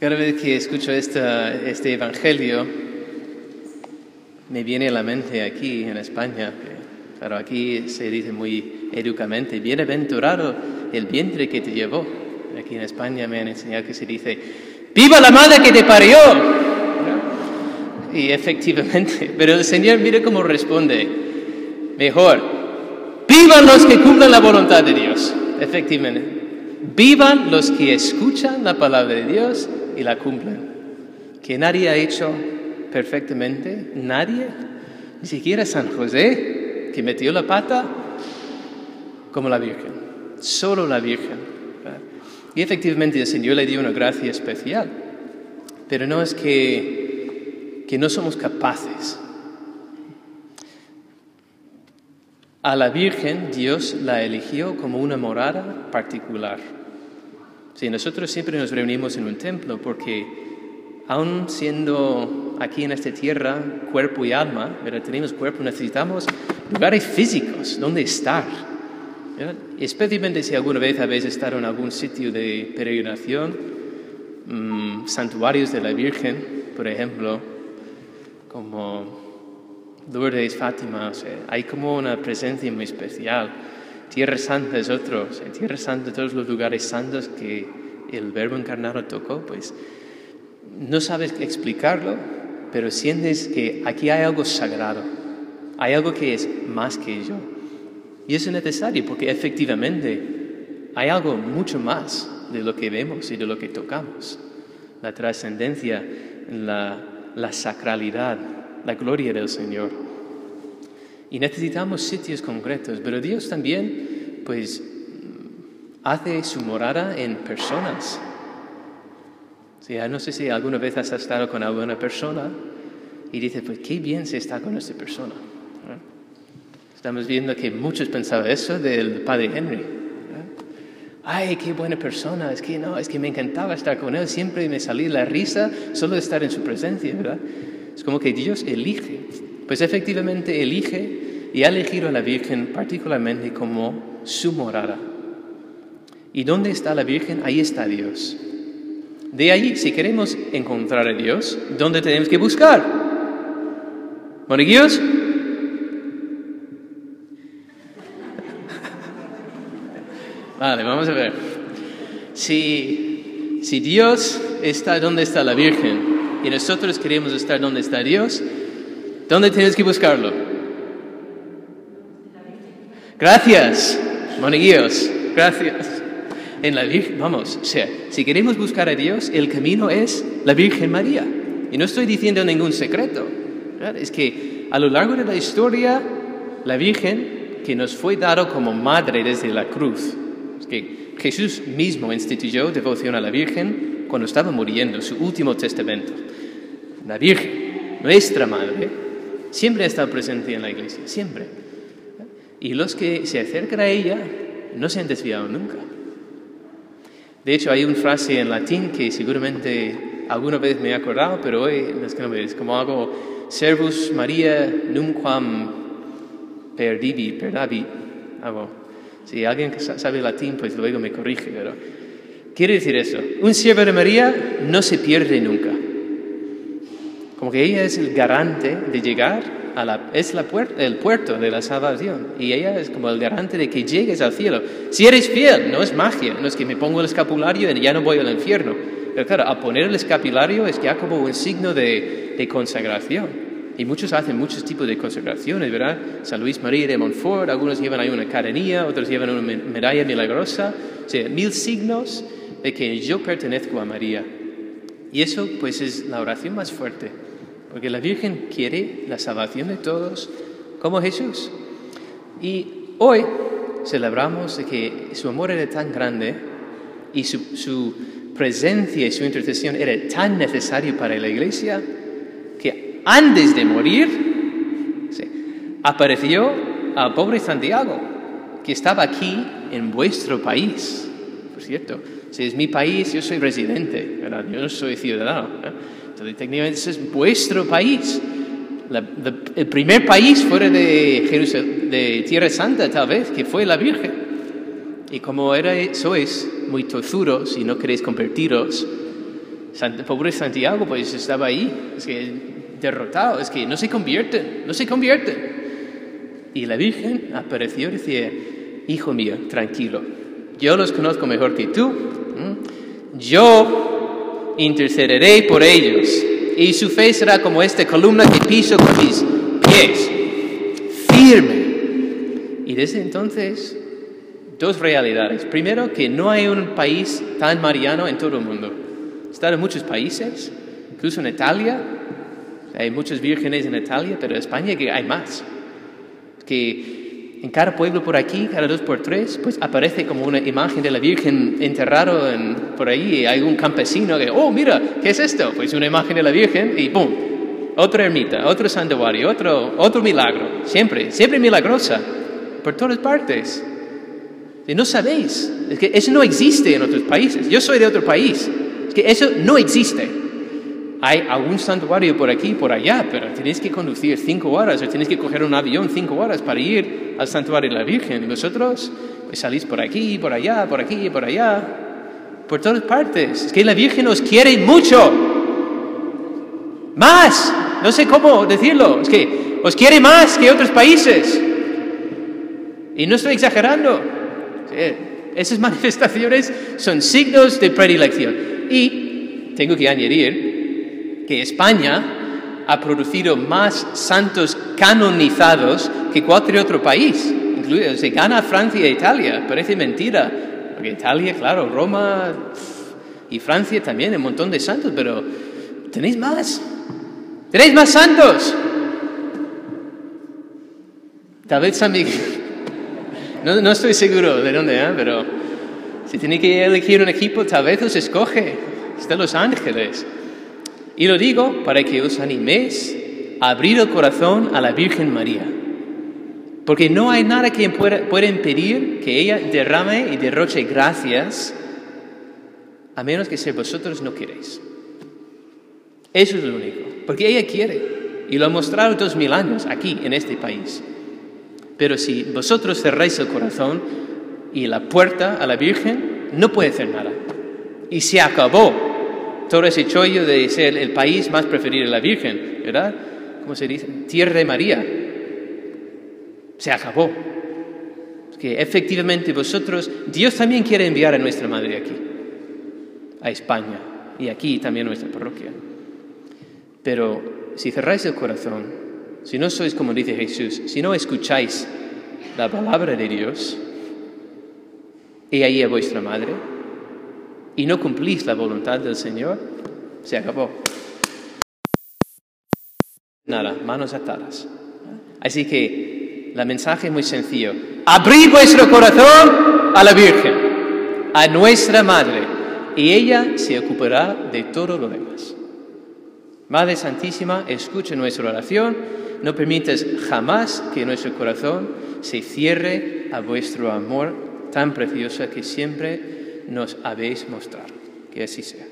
Cada vez que escucho esta, este evangelio, me viene a la mente aquí en España, que, claro, aquí se dice muy educamente, bienaventurado el vientre que te llevó. Aquí en España me han enseñado que se dice, ¡Viva la madre que te parió! Y efectivamente, pero el Señor mire cómo responde. Mejor, vivan los que cumplan la voluntad de Dios. Efectivamente. Vivan los que escuchan la palabra de Dios y la cumplen. Que nadie ha hecho perfectamente, nadie, ni siquiera San José, que metió la pata, como la Virgen. Solo la Virgen. Y efectivamente el Señor le dio una gracia especial. Pero no es que, que no somos capaces. A la Virgen Dios la eligió como una morada particular. Sí, nosotros siempre nos reunimos en un templo porque aun siendo aquí en esta tierra cuerpo y alma, pero tenemos cuerpo, necesitamos lugares físicos donde estar. Especialmente si alguna vez habéis estado en algún sitio de peregrinación, mm, santuarios de la Virgen, por ejemplo, como Lourdes, Fátima, hay como una presencia muy especial. Tierra Santa es otro, Tierra Santa, todos los lugares santos que el Verbo encarnado tocó, pues no sabes explicarlo, pero sientes que aquí hay algo sagrado, hay algo que es más que yo. Y eso es necesario porque efectivamente hay algo mucho más de lo que vemos y de lo que tocamos. La trascendencia, la, la sacralidad, la gloria del Señor. Y necesitamos sitios concretos, pero Dios también, pues, hace su morada en personas. no sé si alguna vez has estado con alguna persona y dices, pues qué bien se está con esta persona. Estamos viendo que muchos pensaban eso del padre Henry. Ay, qué buena persona, es que no, es que me encantaba estar con él, siempre me salía la risa solo de estar en su presencia, ¿verdad? Es como que Dios elige pues efectivamente elige y ha elegido a la Virgen particularmente como su morada. ¿Y dónde está la Virgen? Ahí está Dios. De ahí, si queremos encontrar a Dios, ¿dónde tenemos que buscar? ¿Monaguillos? Vale, vamos a ver. Si, si Dios está donde está la Virgen y nosotros queremos estar donde está Dios, ¿Dónde tienes que buscarlo? Gracias, monaguillos, gracias. En la Virgen, vamos, o sea, si queremos buscar a Dios, el camino es la Virgen María. Y no estoy diciendo ningún secreto. Es que a lo largo de la historia, la Virgen, que nos fue dado como madre desde la cruz, es que Jesús mismo instituyó devoción a la Virgen cuando estaba muriendo, su último testamento. La Virgen, nuestra madre, Siempre ha estado presente en la iglesia, siempre. Y los que se acercan a ella no se han desviado nunca. De hecho, hay una frase en latín que seguramente alguna vez me he acordado, pero hoy es que no me es como algo servus Maria numquam perdivi, perdavi. Algo. Si alguien sabe latín, pues luego me corrige, pero quiere decir eso. Un siervo de María no se pierde nunca. Como que ella es el garante de llegar es la puerta, el puerto de la salvación. Y ella es como el garante de que llegues al cielo. Si eres fiel, no es magia, no es que me pongo el escapulario y ya no voy al infierno. Pero claro, a poner el escapulario es ya como un signo de, de consagración. Y muchos hacen muchos tipos de consagraciones, ¿verdad? San Luis María de Montfort, algunos llevan ahí una cadenilla, otros llevan una medalla milagrosa. O sea, mil signos de que yo pertenezco a María. Y eso pues es la oración más fuerte porque la Virgen quiere la salvación de todos como Jesús. Y hoy celebramos que su amor era tan grande y su, presencia y su intercesión era tan necesario para la iglesia que antes de morir apareció al pobre Santiago, que estaba aquí en vuestro país, por cierto. Si es mi país, yo soy residente, ¿verdad? yo no soy ciudadano. Técnicamente es vuestro país. el primer país fuera de, de Tierra Santa, tal vez, que fue la Virgen. Y como era, sois muy tozudos y no queréis convertiros, pobre Santiago, pues estaba ahí, es que derrotado, es que no se convierten, no se convierten. Y la Virgen apareció y decía, hijo mío, tranquilo, yo los conozco mejor que tú, yo intercederé por ellos, y su fe será como esta columna que piso con mis pies, firme. Y desde entonces, dos realidades. Primero, que no hay un país tan mariano en todo el mundo. Están en muchos países, incluso en Italia, hay muchas vírgenes en Italia, pero en España hay más. Que en cada pueblo por aquí, cada dos por tres, pues aparece como una imagen de la Virgen enterrado en, por ahí. Y hay un campesino que, oh, mira, ¿qué es esto? Pues una imagen de la Virgen y ¡pum! Otra ermita, otro santuario, otro, otro milagro. Siempre, siempre milagrosa, por todas partes. Y no sabéis, es que eso no existe en otros países. Yo soy de otro país, es que eso no existe. Hay algún santuario por aquí por allá, pero tenéis que conducir cinco horas o tenéis que coger un avión cinco horas para ir al santuario de la Virgen. Y vosotros pues salís por aquí, por allá, por aquí, por allá, por todas partes. Es que la Virgen os quiere mucho. Más. No sé cómo decirlo. Es que os quiere más que otros países. Y no estoy exagerando. Esas manifestaciones son signos de predilección. Y tengo que añadir que España ha producido más santos canonizados que cualquier otro país. Incluido, se gana Francia e Italia, parece mentira. Porque Italia, claro, Roma y Francia también, un montón de santos, pero tenéis más. Tenéis más santos. Tal vez San. No, no estoy seguro de dónde, ¿eh? pero si tenéis que elegir un equipo, tal vez os escoge. Está Los Ángeles. Y lo digo para que os animéis a abrir el corazón a la Virgen María. Porque no hay nada que pueda, impedir que ella derrame y derroche gracias, a menos que si vosotros no queréis. Eso es lo único. Porque ella quiere. Y lo ha mostrado dos mil años aquí, en este país. Pero si vosotros cerráis el corazón y la puerta a la Virgen, no puede hacer nada. Y se acabó todo ese chollo de ser el país más preferido de la Virgen, ¿verdad? ¿Cómo se dice? Tierra de María. Se acabó. Que efectivamente vosotros, Dios también quiere enviar a nuestra madre aquí, a España y aquí también a nuestra parroquia. Pero si cerráis el corazón, si no sois como dice Jesús, si no escucháis la palabra de Dios, y ahí a vuestra madre, y no cumplís la voluntad del Señor, se acabó. Nada, manos atadas. Así que el mensaje es muy sencillo. Abrid vuestro corazón a la Virgen, a nuestra Madre, y ella se ocupará de todo lo demás. Madre Santísima, escucha nuestra oración, no permitas jamás que nuestro corazón se cierre a vuestro amor tan precioso que siempre nos habéis mostrado. Que así sea.